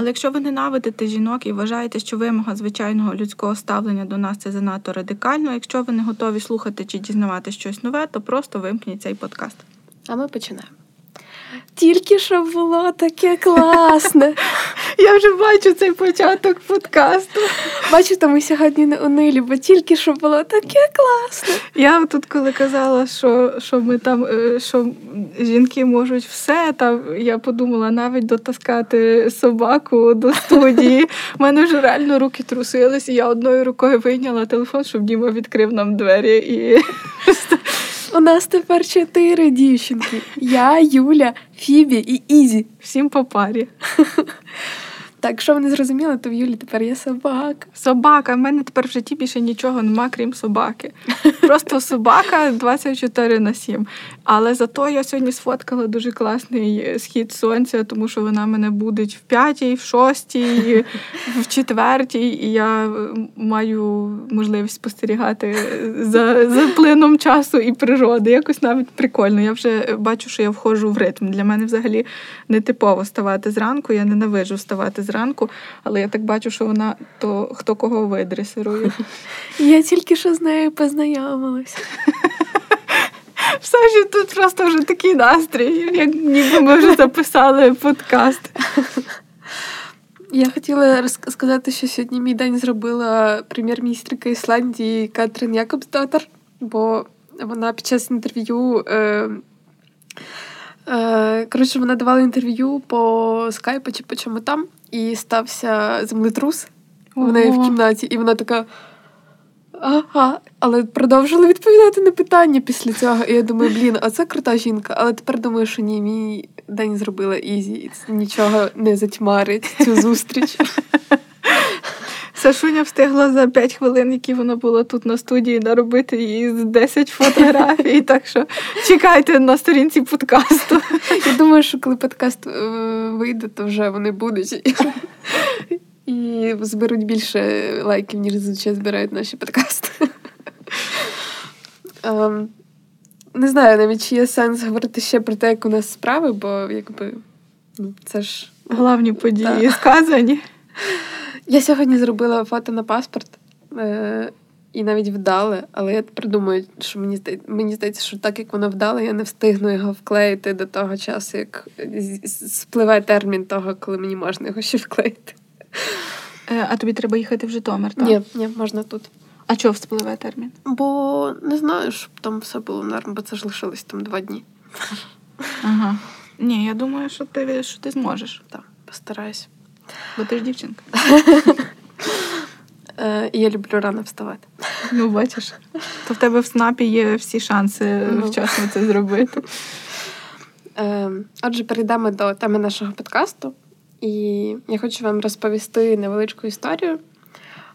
Але якщо ви ненавидите жінок і вважаєте, що вимога звичайного людського ставлення до нас це занадто радикально, якщо ви не готові слухати чи дізнавати щось нове, то просто вимкніть цей подкаст. А ми починаємо. Тільки що було таке класне. Я вже бачу цей початок подкасту. Бачите, ми сьогодні не унилі, бо тільки що було таке класне. Я тут, коли казала, що що ми там, е, що жінки можуть все, там я подумала навіть дотаскати собаку до студії. У мене вже реально руки трусились, і я одною рукою вийняла телефон, щоб Діма відкрив нам двері і. У нас тепер чотири дівчинки. Я, Юля, Фібі і Ізі. Всім по парі. Так, якщо ви не зрозуміли, то в Юлі тепер є собака. Собака. В мене тепер в житті більше нічого нема, крім собаки. Просто собака 24 на 7. Але зато я сьогодні сфоткала дуже класний схід сонця, тому що вона мене будить в п'ятій, в шостій, в четвертій, і я маю можливість спостерігати за, за плином часу і природи. Якось навіть прикольно. Я вже бачу, що я входжу в ритм. Для мене взагалі не типово ставати зранку. Я ненавиджу вставати зранку, але я так бачу, що вона то хто кого видресирує. Я тільки що з нею познайомилася. Все ж тут просто вже такий настрій, як ніби ми вже записали подкаст. Я хотіла сказати, що сьогодні мій день зробила прем'єр-міністрка Ісландії Катрин Якобсдотер, бо вона під час інтерв'ю. Е, е, Коротше, вона давала інтерв'ю по скайпу чи по чому там, і стався землетрус в неї в кімнаті, і вона така. Ага, але продовжила відповідати на питання після цього. І я думаю, блін, а це крута жінка. Але тепер думаю, що ні, мій день зробила Ізі, і нічого не затьмарить цю зустріч. Сашуня встигла за 5 хвилин, які вона була тут на студії, наробити її 10 фотографій. Так що чекайте на сторінці подкасту. Я думаю, що коли подкаст е, вийде, то вже вони будуть. І зберуть більше лайків, ніж зазвичай збирають наші подкасти. Um, не знаю навіть, чи є сенс говорити ще про те, як у нас справи, бо якби ну, це ж. Главні події сказані. Я сьогодні зробила фото на паспорт е- і навіть вдали, але я придумаю, що мені здається, мені здається, що так як воно вдало, я не встигну його вклеїти до того часу, як спливає термін того, коли мені можна його ще вклеїти. Е, а тобі треба їхати в Житомир, так? Ні, ні, можна тут. А чого вспливає термін? Бо не знаю, щоб там все було норм, бо це ж лишилось там два дні. Ага. Ні, я думаю, що ти що ти зможеш. Так, постараюсь. Бо ти ж дівчинка. І я люблю рано вставати. Ну, бачиш, то в тебе в снапі є всі шанси ну. вчасно це зробити. Ем, отже, перейдемо до теми нашого подкасту. І я хочу вам розповісти невеличку історію.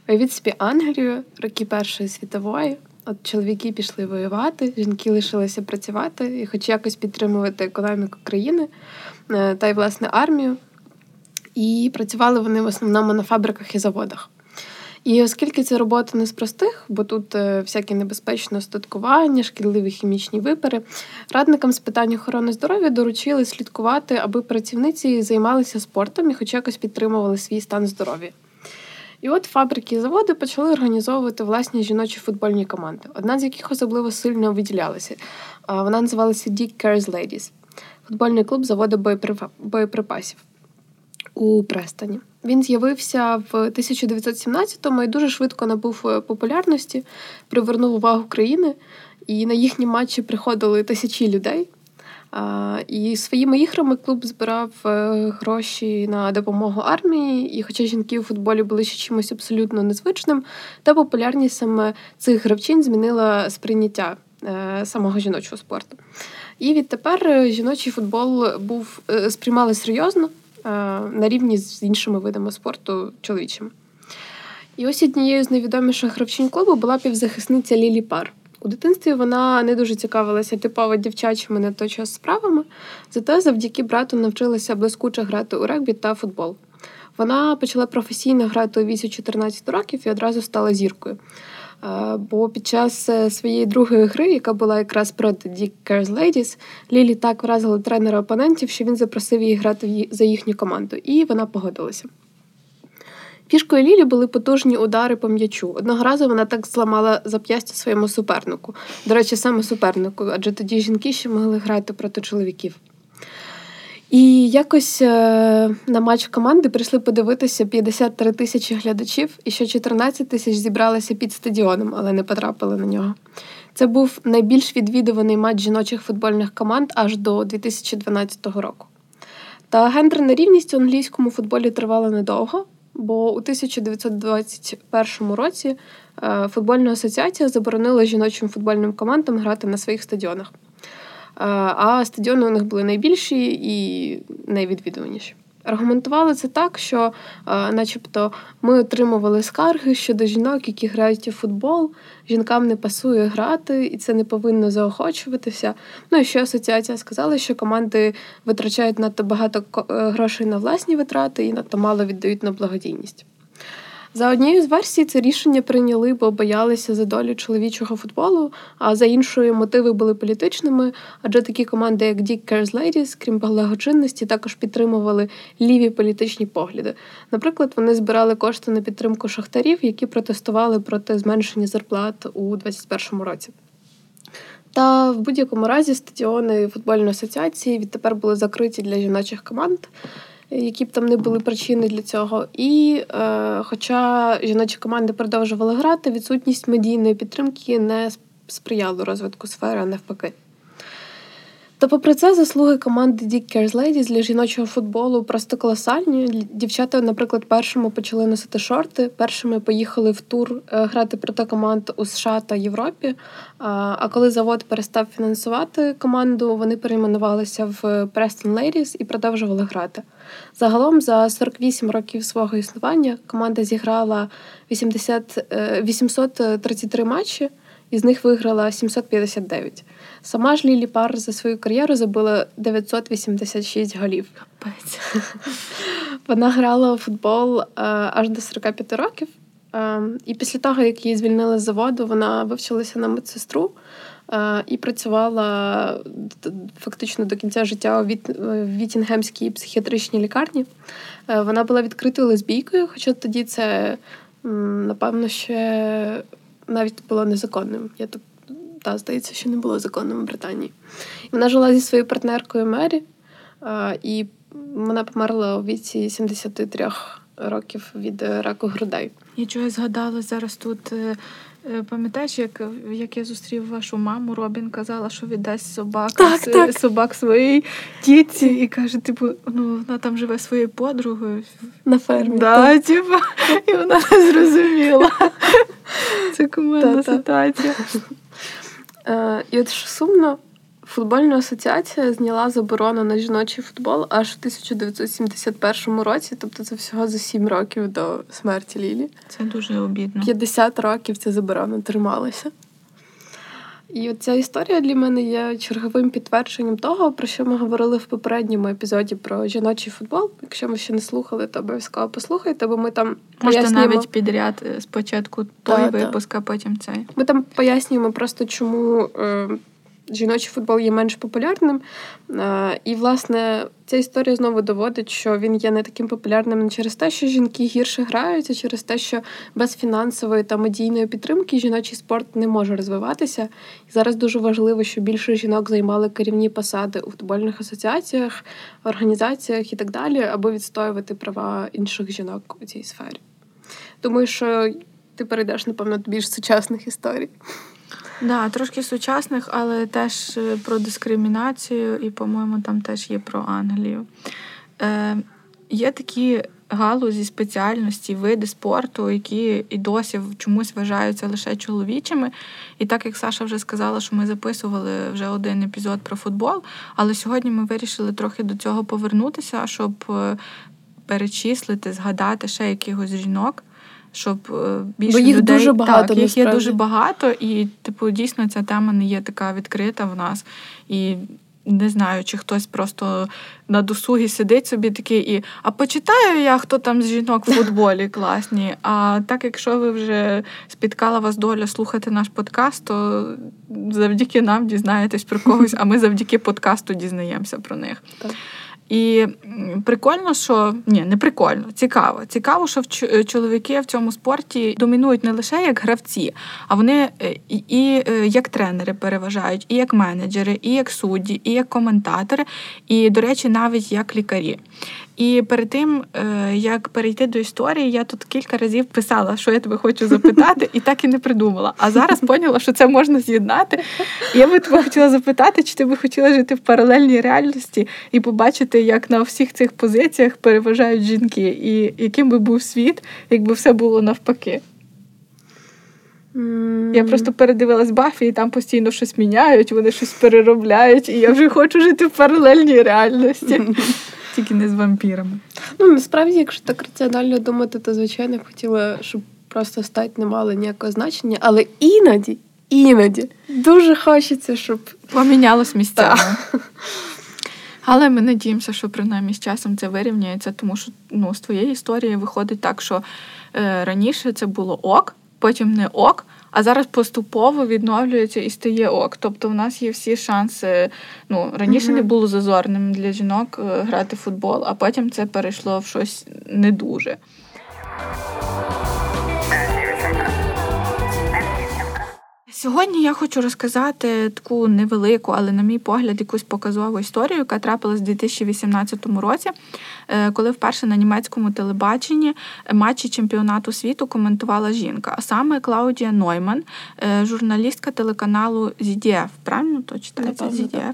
Уявіть собі Англію, роки Першої світової. От чоловіки пішли воювати, жінки лишилися працювати і хоч якось підтримувати економіку країни е, та й власне армію. І працювали вони в основному на фабриках і заводах. І оскільки це робота не з простих, бо тут е, всяке небезпечне остаткування, шкідливі хімічні випари, радникам з питань охорони здоров'я доручили слідкувати, аби працівниці займалися спортом і хоч якось підтримували свій стан здоров'я. І от фабрики і заводи почали організовувати власні жіночі футбольні команди, одна з яких особливо сильно виділялася. Вона називалася Dick Cares Ladies – футбольний клуб заводу боєприпасів у Престоні. Він з'явився в 1917-му і дуже швидко набув е, популярності, привернув увагу країни, і на їхні матчі приходили тисячі людей. І своїми іграми клуб збирав е, гроші на допомогу армії. І, хоча жінки у футболі були ще чимось абсолютно незвичним, та популярність саме цих гравчинь змінила сприйняття е, самого жіночого спорту. І відтепер жіночий футбол був сприймали серйозно. Е, на рівні з іншими видами спорту чоловічими. І ось однією з найвідоміших гравчинь клубу була півзахисниця Лілі Пар. У дитинстві вона не дуже цікавилася типово дівчачими на той час справами, зате завдяки брату навчилася блискуче грати у регбі та футбол. Вона почала професійно грати у віці 14 років і одразу стала зіркою. Бо під час е, своєї другої гри, яка була якраз проти Dick Cares Ladies, Лілі так вразила тренера опонентів, що він запросив її грати за їхню команду, і вона погодилася. Фішкою Лілі були потужні удари по м'ячу. Одного разу вона так зламала зап'ястя своєму супернику. До речі, саме супернику, адже тоді жінки ще могли грати проти чоловіків. І якось е, на матч команди прийшли подивитися 53 тисячі глядачів, і ще 14 тисяч зібралися під стадіоном, але не потрапили на нього. Це був найбільш відвідуваний матч жіночих футбольних команд аж до 2012 року. Та гендерна рівність у англійському футболі тривала недовго, бо у 1921 році е, футбольна асоціація заборонила жіночим футбольним командам грати на своїх стадіонах. А стадіони у них були найбільші і найвідвідуваніші. Аргументували це так, що, начебто, ми отримували скарги щодо жінок, які грають у футбол, жінкам не пасує грати, і це не повинно заохочуватися. Ну і ще асоціація сказала, що команди витрачають надто багато е, грошей на власні витрати і надто мало віддають на благодійність. За однією з версій, це рішення прийняли, бо боялися за долю чоловічого футболу, а за іншою мотиви були політичними, адже такі команди, як Dick Cares Ladies, крім благочинності, також підтримували ліві політичні погляди. Наприклад, вони збирали кошти на підтримку шахтарів, які протестували проти зменшення зарплат у 2021 році. Та в будь-якому разі стадіони футбольної асоціації відтепер були закриті для жіночих команд які б там не були причини для цього. І е, хоча жіночі команди продовжували грати, відсутність медійної підтримки не сприяла розвитку сфери, а навпаки. Та, попри це, заслуги команди Dick Cares Ladies для жіночого футболу просто колосальні. Дівчата, наприклад, першими почали носити шорти, першими поїхали в тур е, грати проти команд у США та Європі. А коли завод перестав фінансувати команду, вони перейменувалися в Preston Ladies і продовжували грати. Загалом за 48 років свого існування команда зіграла 80, 833 е, матчі, із них виграла 759. Сама ж Лілі Пар за свою кар'єру забила 986 голів. Вона грала у футбол е, аж до 45 років. Е, і після того, як її звільнили з заводу, вона вивчилася на медсестру е, і працювала фактично до кінця життя у Вітінгемській психіатричній лікарні. Вона була відкритою лесбійкою, хоча тоді це, напевно, ще навіть було незаконним. Я тут та здається, що не було законним в Британії. Вона жила зі своєю партнеркою Мері, і вона померла у віці 73 років від раку грудей. Я згадала зараз тут. Е, пам'ятаєш, як як я зустрів вашу маму, Робін казала, що віддасть собак так, так. собак своїй тітці, і каже, типу, ну вона там живе своєю подругою на фермі. Да, типу, І вона не зрозуміла. Це кумедна ситуація. Е, І от що сумно, футбольна асоціація зняла заборону на жіночий футбол аж в 1971 році, тобто це всього за 7 років до смерті Лілі. Це дуже обідно. 50 років ця заборона трималася. І ця історія для мене є черговим підтвердженням того, про що ми говорили в попередньому епізоді про жіночий футбол. Якщо ви ще не слухали, то обов'язково послухайте, бо ми там Можете пояснюємо... навіть підряд е, спочатку той випуск, а потім цей. Ми там пояснюємо просто, чому. Е, жіночий футбол є менш популярним. І, власне, ця історія знову доводить, що він є не таким популярним не через те, що жінки гірше грають, а через те, що без фінансової та медійної підтримки жіночий спорт не може розвиватися. І зараз дуже важливо, щоб більше жінок займали керівні посади у футбольних асоціаціях, організаціях і так далі, аби відстоювати права інших жінок у цій сфері. Думаю, що ти перейдеш, напевно, до більш сучасних історій. Да, трошки сучасних, але теж е, про дискримінацію, і, по-моєму, там теж є про Англію. Е, Є такі галузі спеціальності, види спорту, які і досі чомусь вважаються лише чоловічими. І так як Саша вже сказала, що ми записували вже один епізод про футбол, але сьогодні ми вирішили трохи до цього повернутися, щоб е, перечислити, згадати ще якихось жінок. Щоб е, більше Бо їх людей дуже багато, так, їх є дуже багато, і типу дійсно ця тема не є така відкрита в нас. І не знаю, чи хтось просто на досугі сидить собі такий і а почитаю я, хто там з жінок в футболі класні. А так, якщо ви вже спіткала вас доля слухати наш подкаст, то завдяки нам дізнаєтесь про когось, а ми завдяки подкасту дізнаємося про них. Так. І прикольно, що ні, не прикольно, цікаво. Цікаво, що в чоловіки в цьому спорті домінують не лише як гравці, а вони е, і, і е, як тренери переважають, і як менеджери, і як судді, і як коментатори, і, до речі, навіть як лікарі. І перед тим, е, як перейти до історії, я тут кілька разів писала, що я тебе хочу запитати, і так і не придумала. А зараз поняла, що це можна з'єднати. Я би тебе хотіла запитати, чи ти би хотіла жити в паралельній реальності і побачити, як на всіх цих позиціях переважають жінки, і яким би був світ, якби все було навпаки. М, Я просто передивилась Бафі, і там постійно щось міняють, вони щось переробляють, і я вже хочу жити в паралельній реальності. Тільки не з вампірами. Ну, насправді, якщо так раціонально думати, то звичайно б хотіла, щоб просто стать не мала ніякого значення, але іноді, іноді дуже хочеться, щоб Помінялось місцями. Але ми надіємося, що принаймні з часом це вирівняється, тому що ну, з твоєї історії виходить так, що е, раніше це було ок, потім не ок, а зараз поступово відновлюється і стає ок. Тобто в нас є всі шанси. Ну, раніше Мгм. не було зазорним для жінок е, грати в футбол, а потім це перейшло в щось не дуже. Сьогодні я хочу розказати таку невелику, але, на мій погляд, якусь показову історію, яка трапилась у 2018 році, е, коли вперше на німецькому телебаченні матчі чемпіонату світу коментувала жінка, а саме Клаудія Нойман, е, журналістка телеканалу ZDF. Правильно то читається ZDF?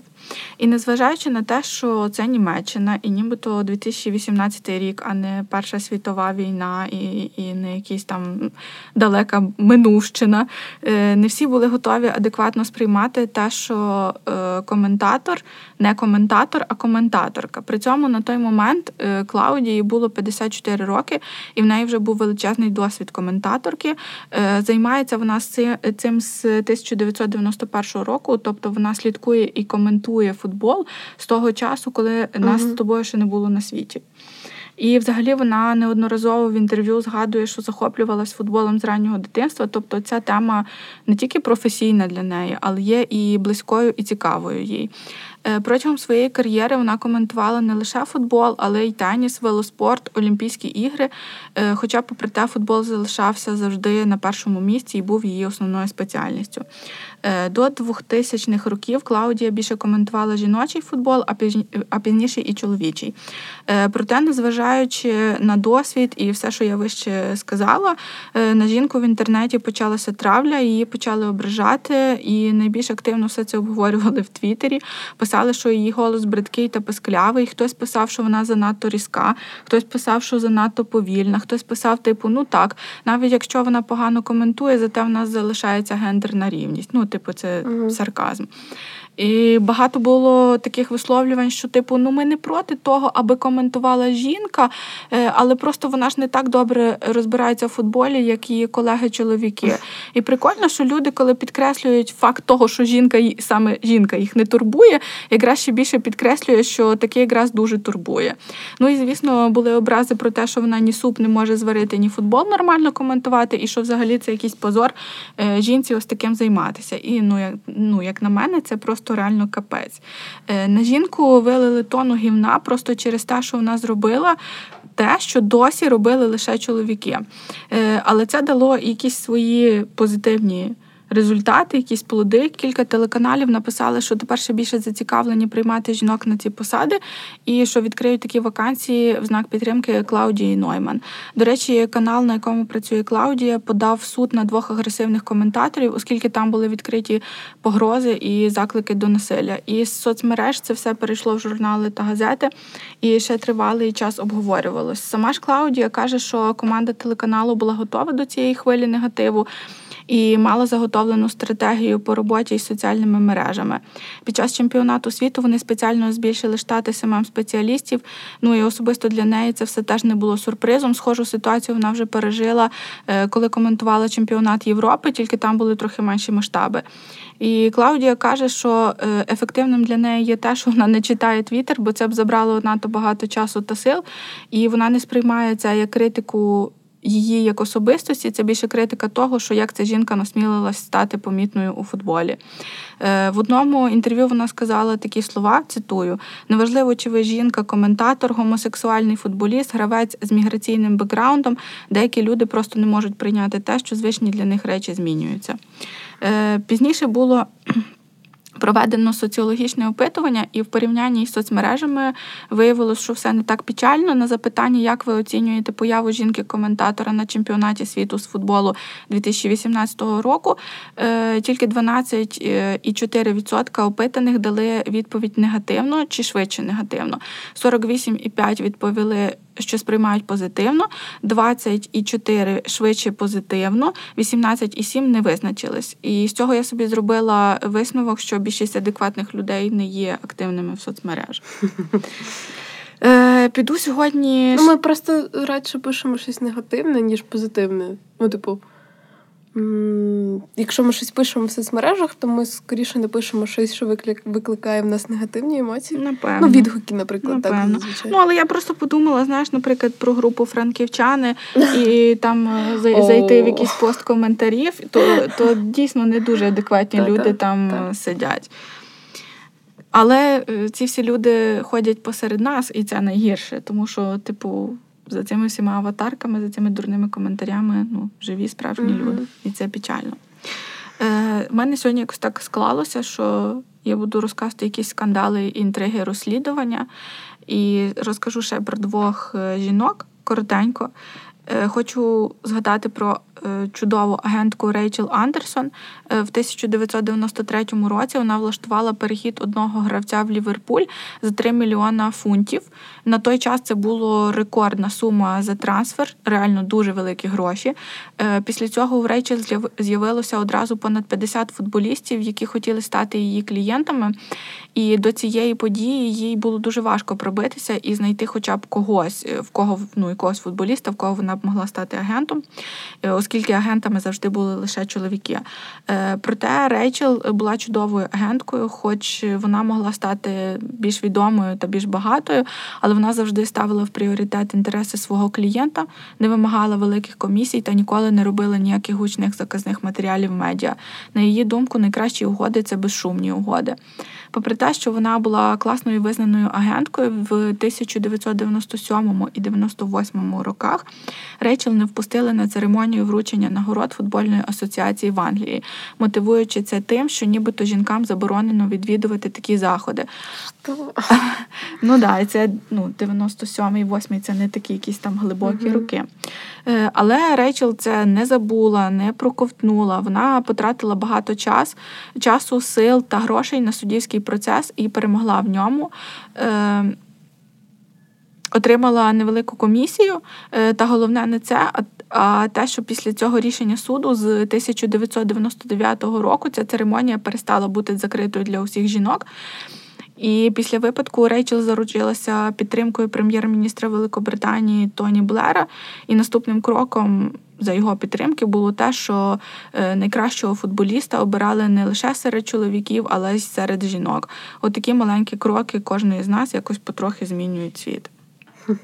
І незважаючи на те, що це Німеччина, і нібито 2018 рік, а не Перша світова війна, і, і не якась там далека минувщина, е, не всі були готові адекватно сприймати те, що е, коментатор не коментатор, а коментаторка. При цьому на той момент е, Клаудії було 54 роки, і в неї вже був величезний досвід коментаторки. Займається вона цим з 1991 року, тобто вона слідкує і коментує футбол з того часу, коли нас з тобою ще не було на світі. І взагалі вона неодноразово в інтерв'ю згадує, що захоплювалась футболом з раннього дитинства. Тобто ця тема не тільки професійна для неї, але є і близькою, і цікавою їй. Е, Протягом своєї кар'єри вона коментувала не лише футбол, але й теніс, велоспорт, Олімпійські ігри. Е, Хоча, попри те, футбол залишався завжди на першому місці і був її основною спеціальністю. Е, До 2000-х років Клаудія більше коментувала жіночий футбол, а пізні- пізніше і чоловічий. Проте, незважаючи на досвід і все, що я вище сказала, на жінку в інтернеті почалася травля, її почали ображати, і найбільш активно все це обговорювали в Твіттері. Писали, що її голос бридкий та писклявий. Хтось писав, що вона занадто різка, хтось писав, що занадто повільна, хтось писав, типу, ну так, навіть якщо вона погано коментує, зате в нас залишається гендерна рівність. Ну, типу, це угу. сарказм. І багато було таких висловлювань, що типу, ну ми не проти того, аби коментувала жінка, е, але просто вона ж не так добре розбирається в футболі, як її колеги-чоловіки. І прикольно, що люди, коли підкреслюють факт того, що жінка саме жінка їх не турбує, якраз ще більше підкреслює, що таке якраз дуже турбує. Ну і звісно, були образи про те, що вона ні суп не може зварити, ні футбол нормально коментувати, і що взагалі це якийсь позор е, жінці ось таким займатися. І ну як, ну, як на мене, це просто реально капець. Е, На жінку вилили тону гівна просто через те, що вона зробила. Те, що досі робили лише чоловіки. Е, Але це дало якісь свої позитивні результати, якісь плоди. Кілька телеканалів написали, що тепер ще більше зацікавлені приймати жінок на ці посади, і що відкриють такі вакансії в знак підтримки Клаудії Нойман. До речі, канал, на якому працює Клаудія, подав суд на двох агресивних коментаторів, оскільки там були відкриті погрози і заклики до насилля. І з соцмереж це все перейшло в журнали та газети, і ще тривалий час обговорювалось. Сама ж Клаудія каже, що команда телеканалу була готова до цієї хвилі негативу. І мала заготовлену стратегію по роботі із соціальними мережами. Під час чемпіонату світу вони спеціально збільшили штати самим спеціалістів. Ну і особисто для неї це все теж не було сюрпризом. Схожу ситуацію вона вже пережила, е, коли коментувала чемпіонат Європи, тільки там були трохи менші масштаби. І Клаудія каже, що е, ефективним для неї є те, що вона не читає твіттер, бо це б забрало надто багато часу та сил, і вона не сприймає це як критику. Її як особистості це більше критика того, що як ця жінка насмілилась стати помітною у футболі. Е, в одному інтерв'ю вона сказала такі слова: цитую: неважливо, чи ви жінка, коментатор, гомосексуальний футболіст, гравець з міграційним бекграундом, деякі люди просто не можуть прийняти те, що звичні для них речі змінюються. Е, пізніше було. Проведено соціологічне опитування, і в порівнянні з соцмережами виявилось, що все не так печально. На запитання, як ви оцінюєте появу жінки-коментатора на чемпіонаті світу з футболу 2018 року, е, тільки 12,4% опитаних дали відповідь негативно чи швидше негативно. 48,5% відповіли що сприймають позитивно, 24 швидше позитивно, 18,7 не визначились. І з цього я собі зробила висновок, що більшість адекватних людей не є активними в соцмережах. Е, Піду сьогодні. Ну, Ми просто радше пишемо щось негативне, ніж позитивне. Ну, типу. Якщо ми щось пишемо в соцмережах, то ми скоріше не пишемо щось, що викликає в нас негативні емоції. Напевно. Ну, відгуки, наприклад, Напевно. так. Ну, але я просто подумала, знаєш, наприклад, про групу франківчани і там е, зайти в якийсь пост коментарів, то то дійсно не дуже адекватні люди там сидять. Але е, ці всі люди ходять посеред нас, і це найгірше, тому що, типу за цими всіма аватарками, за цими дурними коментарями ну, живі справжні mm-hmm. люди. І це печально. Е, У мене сьогодні якось так склалося, що я буду розказувати якісь скандали, інтриги, розслідування. І розкажу ще про двох е, жінок коротенько. Е, хочу згадати про чудову агентку Рейчел Андерсон. Е, в 1993 році вона влаштувала перехід одного гравця в Ліверпуль за 3 мільйона фунтів. На той час це була рекордна сума за трансфер, реально дуже великі гроші. Е, після цього у Рейчел з'явилося одразу понад 50 футболістів, які хотіли стати її клієнтами. І до цієї події їй було дуже важко пробитися і знайти хоча б когось, в кого ну, якогось футболіста, в кого вона б могла стати агентом оскільки агентами завжди були лише чоловіки. Е, проте Рейчел була чудовою агенткою, хоч вона могла стати більш відомою та більш багатою, але вона завжди ставила в пріоритет інтереси свого клієнта, не вимагала великих комісій та ніколи не робила ніяких гучних заказних матеріалів медіа. На її думку, найкращі угоди це безшумні угоди. Попри те, що вона була класною визнаною агенткою в 1997 і 98 роках, Рейчел не впустили на церемонію вручення нагород футбольної асоціації в Англії, мотивуючи це тим, що нібито жінкам заборонено відвідувати такі заходи. Ну так, і це ну, 97-й, 8-й, це не такі якісь там глибокі роки. Е, але Рейчел це не забула, не проковтнула. Вона потратила багато час, часу, сил та грошей на суддівський процес і перемогла в ньому. Е, отримала невелику комісію, е, та головне не це, а те, що після цього рішення суду з 1999 року ця церемонія перестала бути закритою для усіх жінок. І після випадку Рейчел заручилася підтримкою прем'єр-міністра Великобританії Тоні Блера. І наступним кроком за його підтримки було те, що е, найкращого футболіста обирали не лише серед чоловіків, але й серед жінок. Отакі маленькі кроки кожної з нас якось потрохи змінюють світ.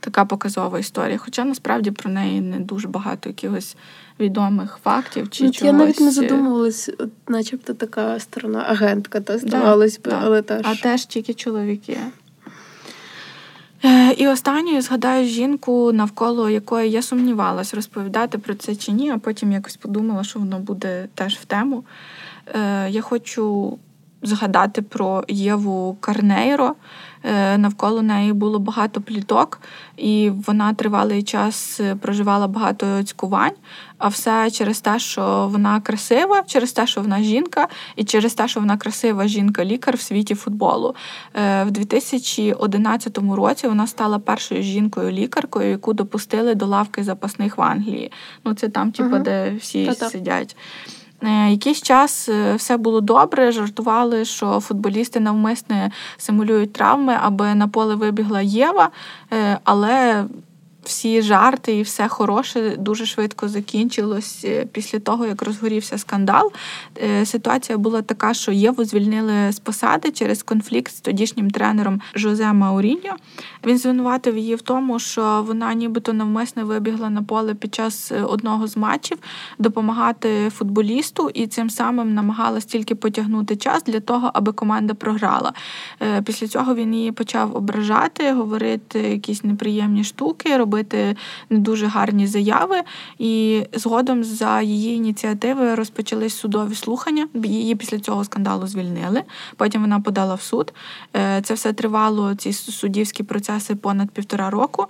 Така показова історія. Хоча насправді про неї не дуже багато якихось відомих фактів чи От чогось. Я навіть не задумувалась, начебто така сторона агентка, та здавалось би, але теж. А теж тільки чоловіки. Е, і останньою згадаю жінку, навколо якої я сумнівалась, розповідати про це чи ні, а потім якось подумала, що воно буде теж в тему. Е, я хочу згадати про Єву Карнейро. Е, навколо неї було багато пліток, і вона тривалий час е, проживала багато цькувань. А все через те, що вона красива, через те, що вона жінка, і через те, що вона красива жінка-лікар в світі футболу. Е, в 2011 році вона стала першою жінкою-лікаркою, яку допустили до лавки запасних в Англії. Ну це там, типу, угу. де всі Та-та. сидять. Е, якийсь час е, все було добре, жартували, що футболісти навмисне симулюють травми, аби на поле вибігла Єва, е, але всі жарти і все хороше дуже швидко закінчилось е, після того, як розгорівся скандал. Е, ситуація була така, що Єву звільнили з посади через конфлікт з тодішнім тренером Жозе Мауріньо. Він звинуватив її в тому, що вона нібито навмисно вибігла на поле під час е, одного з матчів допомагати футболісту і цим самим намагалась тільки потягнути час для того, аби команда програла. Після цього він її почав ображати, говорити якісь неприємні штуки, робити робити не дуже гарні заяви. І згодом за її ініціативи розпочались судові слухання. Її після цього скандалу звільнили. Потім вона подала в суд. Е, це все тривало, ці суддівські процеси понад півтора року.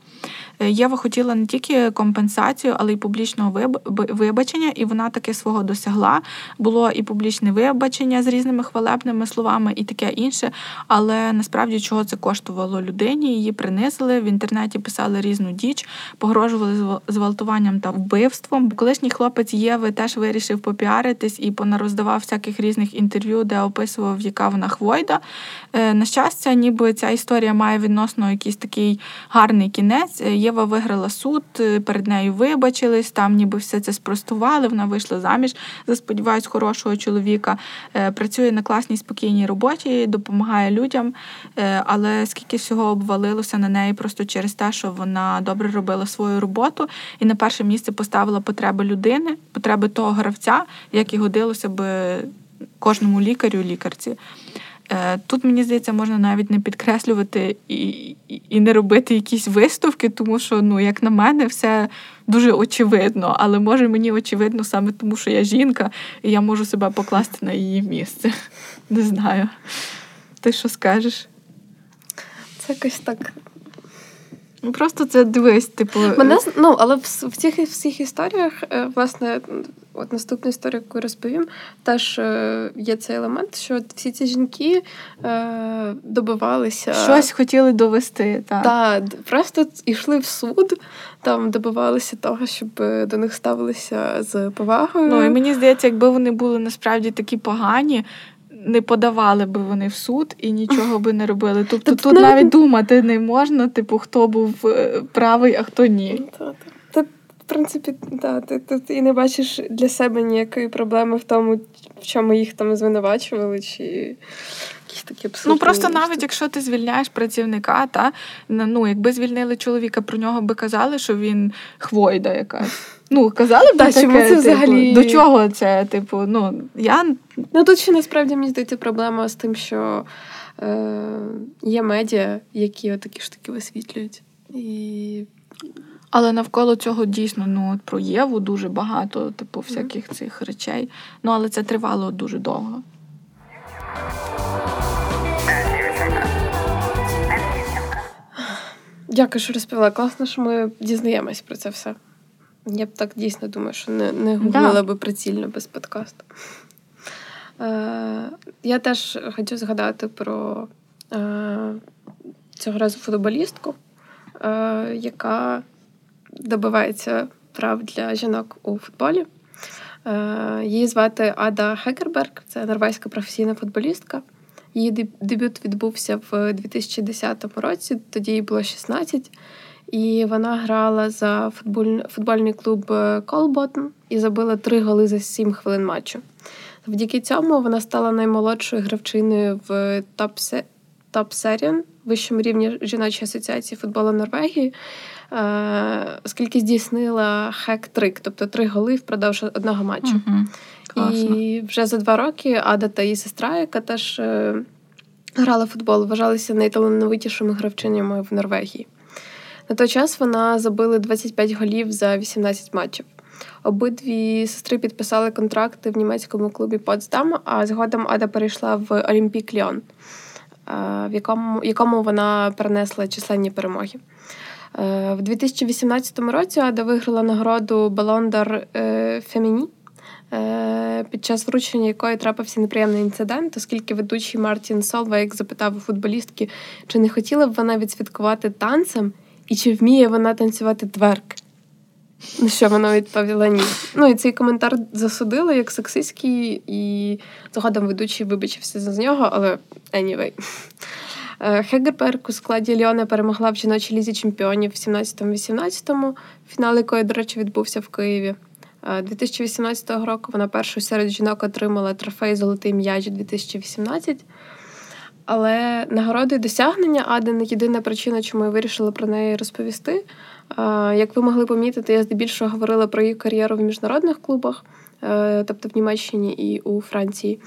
Е, Єва хотіла не тільки компенсацію, але й публічного вибачення, і вона таки свого досягла. Було і публічне вибачення з різними хвалебними словами, і таке інше. Але насправді чого це коштувало людині? Її принизили в інтернеті, писали різну діч, погрожували зґвалтуванням та вбивством. Колишній хлопець Єви теж вирішив попіаритись і понароздавав всяких різних інтерв'ю, де описував, яка вона хвойда. Е, на щастя, ніби ця історія має відносно якийсь такий гарний кінець. Е, Єва виграла суд, е, перед нею вибачились, там ніби все це спростували. Вона вийшла заміж за сподіваюсь, хорошого чоловіка. Працює на класній спокійній роботі, допомагає людям. Але скільки всього обвалилося на неї просто через те, що вона добре робила свою роботу і на перше місце поставила потреби людини, потреби того гравця, як і годилося би кожному лікарю, лікарці. Е, тут, мені здається, можна навіть не підкреслювати і і, не робити якісь виставки, тому що, ну, як на мене, все дуже очевидно. Але може мені очевидно саме тому, що я жінка, і я можу себе покласти на її місце. Не знаю. Ти що скажеш? Це якось так. Ну, просто це дивись, типу. Мене ну, але в, в цих всіх історіях, е, власне, от наступну історію, яку розповім, теж е, є цей елемент, що всі ці жінки е, добивалися. Щось хотіли довести. Так, Так, просто йшли в суд, там добивалися того, щоб до них ставилися з повагою. Ну і мені здається, якби вони були насправді такі погані. Не подавали би вони в суд і нічого би не робили. Тобто тут навіть думати не можна, типу, хто був е, правий, а хто ні. Та, принципі, да, ти, ти, ти і не бачиш для себе ніякої проблеми в тому, в чому їх там звинувачували, чи якісь такі. Ну просто навіть якщо ти звільняєш працівника, та ну якби звільнили чоловіка, про нього би казали, що він хвойда якась. Ну, казали б таке, чому це типу, взагалі... до чого це? Типу, ну я ну тут ще насправді мені здається проблема з тим, що е, є медіа, які такі ж таки висвітлюють. І але навколо цього дійсно ну от про Єву дуже багато, типу, всяких цих речей. Ну але це тривало дуже довго. Дякую, що розповіла. Класно, що ми дізнаємось про це все. Я б так дійсно думаю, що не не гуглила да. би прицільно без подкасту. Е, Я теж хочу згадати про е, цього разу футболістку, е, яка добивається прав для жінок у футболі. Е, її звати Ада Хекерберг, це норвезька професійна футболістка. Її дебют відбувся в 2010 році, тоді їй було 16. І вона грала за футболь... футбольний клуб Колботн і забила три голи за сім хвилин матчу. Завдяки цьому вона стала наймолодшою гравчиною в топ серіон вищому рівні жіночої асоціації футболу Норвегії. Е, оскільки здійснила хек-трик, тобто три голи впродовж одного матчу. Угу. І вже за два роки Ада та її сестра, яка теж е, грала в футбол, вважалися найталановитішими гравчинями в Норвегії. На той час вона забила 25 голів за 18 матчів. Обидві сестри підписали контракти в німецькому клубі Потсдам, а згодом Ада перейшла в Олімпік Ліон, е, в якому, якому вона перенесла численні перемоги. Е, в 2018 році Ада виграла нагороду Балондар Феміні. Е, під час вручення якої трапився неприємний інцидент, оскільки ведучий Мартін Солвейк запитав у футболістки, чи не хотіла б вона відсвяткувати танцем і чи вміє вона танцювати тверк. На що вона відповіла ні. Ну і цей коментар засудили як сексистський, і згодом ведучий вибачився за нього, але anyway. Е, Хегерберг у складі Ліона перемогла в жіночій лізі чемпіонів в 17-18, фінал якої, до речі, відбувся в Києві. 2018 е, року вона першою серед жінок отримала трофей Золотий м'яч 2018. Але нагороди і досягнення Ади не єдина причина, чому я вирішила про неї розповісти. Як ви могли помітити, я здебільшого говорила про її кар'єру в міжнародних клубах, е, тобто в Німеччині і у Франції.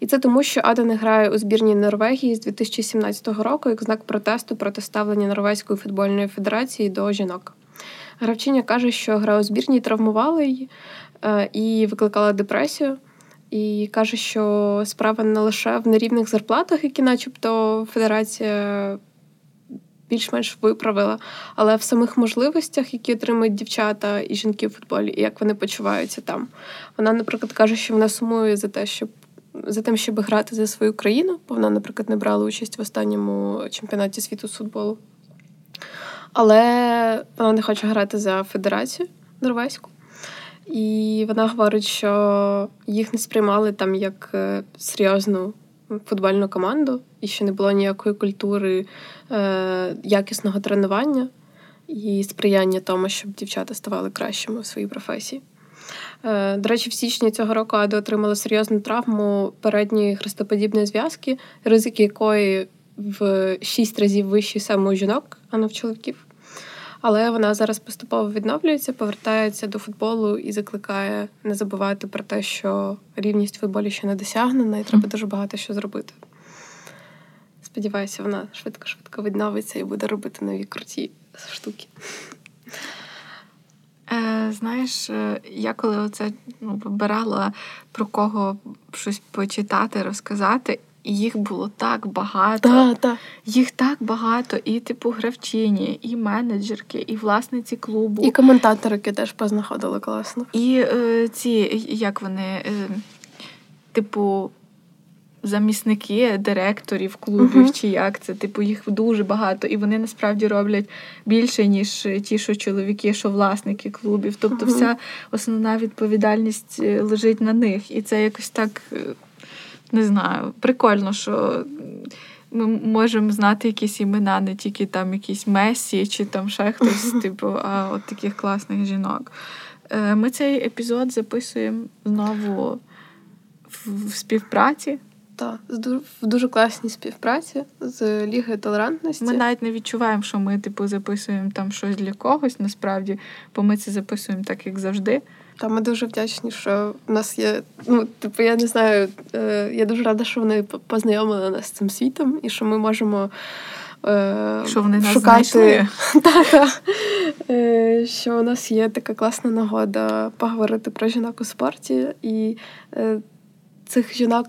І це тому, що Ада не грає у збірній Норвегії з 2017 року як знак протесту проти ставлення Норвезької футбольної федерації до жінок. Гравчиня каже, що гра у збірній травмувала її е, і викликала депресію. І каже, що справа не лише в нерівних зарплатах, які, начебто, федерація більш-менш виправила, але в самих можливостях, які отримують дівчата і жінки в футболі, і як вони почуваються там. Вона, наприклад, каже, що вона сумує за те, щоб за тим, щоб грати за свою країну, бо вона, наприклад, не брала участь в останньому чемпіонаті світу з футболу. Але вона не хоче грати за федерацію норвезьку. І вона говорить, що їх не сприймали там як е, серйозну футбольну команду, і що не було ніякої культури е, якісного тренування і сприяння тому, щоб дівчата ставали кращими в своїй професії. Е, До речі, в січні цього року Ада отримала серйозну травму передньої хрестоподібної зв'язки, ризик якої в шість разів вищий саме у жінок, а не в чоловіків. Але вона зараз поступово відновлюється, повертається до футболу і закликає не забувати про те, що рівність в футболі ще не досягнена, і треба дуже багато що зробити. Сподіваюся, вона швидко-швидко відновиться і буде робити нові круті штуки. Е, Знаєш, е, я коли оце ну, вибирала про кого щось почитати, розказати, їх було так багато. Да, да. Їх так багато, і типу гравчині, і менеджерки, і власниці клубу. І коментаторики теж познаходили класно. І е, ці, як вони, е, типу, замісники директорів клубів, uh-huh. чи як це, типу, їх дуже багато, і вони насправді роблять більше, ніж ті, що чоловіки, що власники клубів. Тобто, uh-huh. вся основна відповідальність е, лежить на них. І це якось так. Не знаю, прикольно, що ми можемо знати якісь імена, не тільки там якісь Месі чи там ще хтось, типу, а от таких класних жінок. Е, ми цей епізод записуємо знову в співпраці. Так, в дуже класній співпраці з Лігою толерантності. Ми навіть не відчуваємо, що ми, типу, записуємо там щось для когось, насправді, бо ми це записуємо так, як завжди. Та ми дуже вдячні, що в нас є. Ну, типу, я не знаю, е, я дуже рада, що вони познайомили нас з цим світом, і що ми можемо е, що вони нас шукати. е, що у нас є така класна нагода поговорити про жінок у спорті, і цих жінок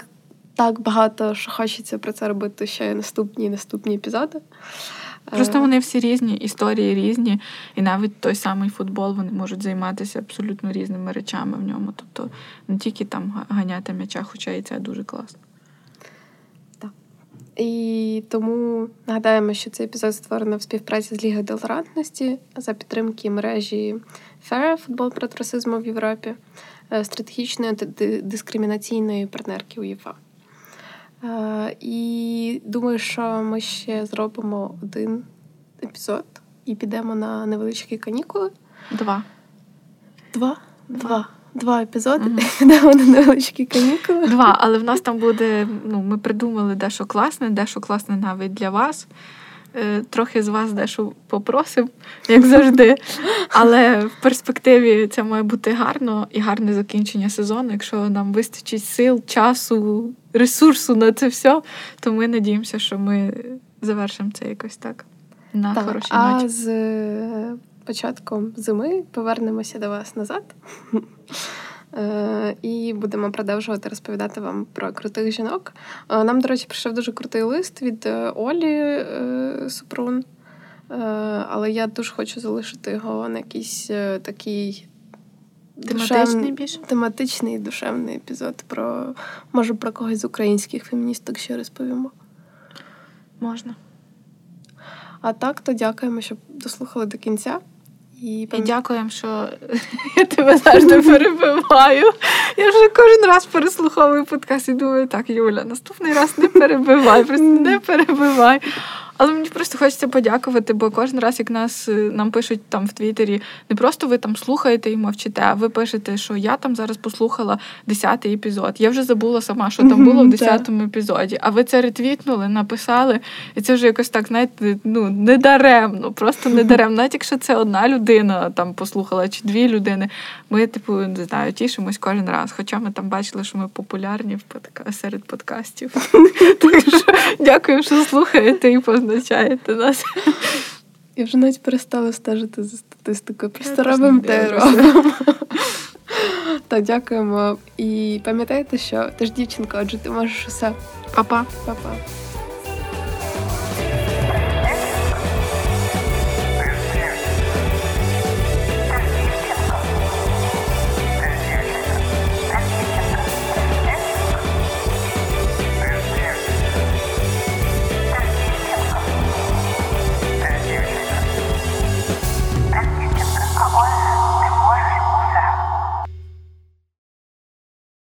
так багато, що хочеться про це робити ще наступні і наступні епізоди. Просто е. вони всі різні, історії різні, і навіть той самий футбол вони можуть займатися абсолютно різними речами в ньому. Тобто не тільки там ганяти м'яча, хоча і це дуже класно. Так. І тому нагадаємо, що цей епізод створено в співпраці з Лігою толерантності за підтримки мережі ФЕРА футбол проти расизму в Європі, е, стратегічної дискримінаційної партнерки УЄФА. І думаю, що ми ще зробимо один епізод і підемо на невеличкі канікули. Два. Два? Два. Два епізоди. Mm-hmm. Підемо на невеличкі канікули. Два, але в нас там буде. Ну, ми придумали дещо класне, дещо класне навіть для вас. Е, трохи з вас дещо попросимо, як завжди. Але в перспективі це має бути гарно і гарне закінчення сезону. Якщо нам вистачить сил, часу, ресурсу на це все, то ми надіємося, що ми завершимо це якось так. На так, хорошій а ноті. з початком зими повернемося до вас назад. Е, і будемо продовжувати розповідати вам про крутих жінок. Е, нам, до речі, прийшов дуже крутий лист від е, Олі Супрун. Але я дуже хочу залишити його на якийсь такий тематичний більш? тематичний душевний епізод. Про може про когось з українських феміністок ще розповімо. Можна. А так, то дякуємо, що дослухали до кінця. І, і дякуємо, що я тебе завжди перебиваю. Я вже кожен раз переслуховую подкаст і думаю, так, Юля, наступний раз не перебивай, просто не перебивай. Але мені просто хочеться подякувати, бо кожен раз, як нас е, нам пишуть там в Твіттері, не просто ви там слухаєте і мовчите, а ви пишете, що я там зараз послухала десятий епізод. Я вже забула сама, що там було в десятому епізоді. А ви це ретвітнули, написали, і це вже якось так, знаєте, ну недаремно, просто недаремно. Навіть якщо це одна людина там послухала, чи дві людини. Ми, типу, не знаю, тішимось кожен раз. Хоча ми там бачили, що ми популярні в подка... серед подкастів. Дякую, що слухаєте і позначаєте нас. Я вже навіть перестала стежити за статистикою. Просто робимо те робимо. Так, дякуємо. І пам'ятайте, що ти ж дівчинка, отже, ти можеш усе. Па-па. Па-па.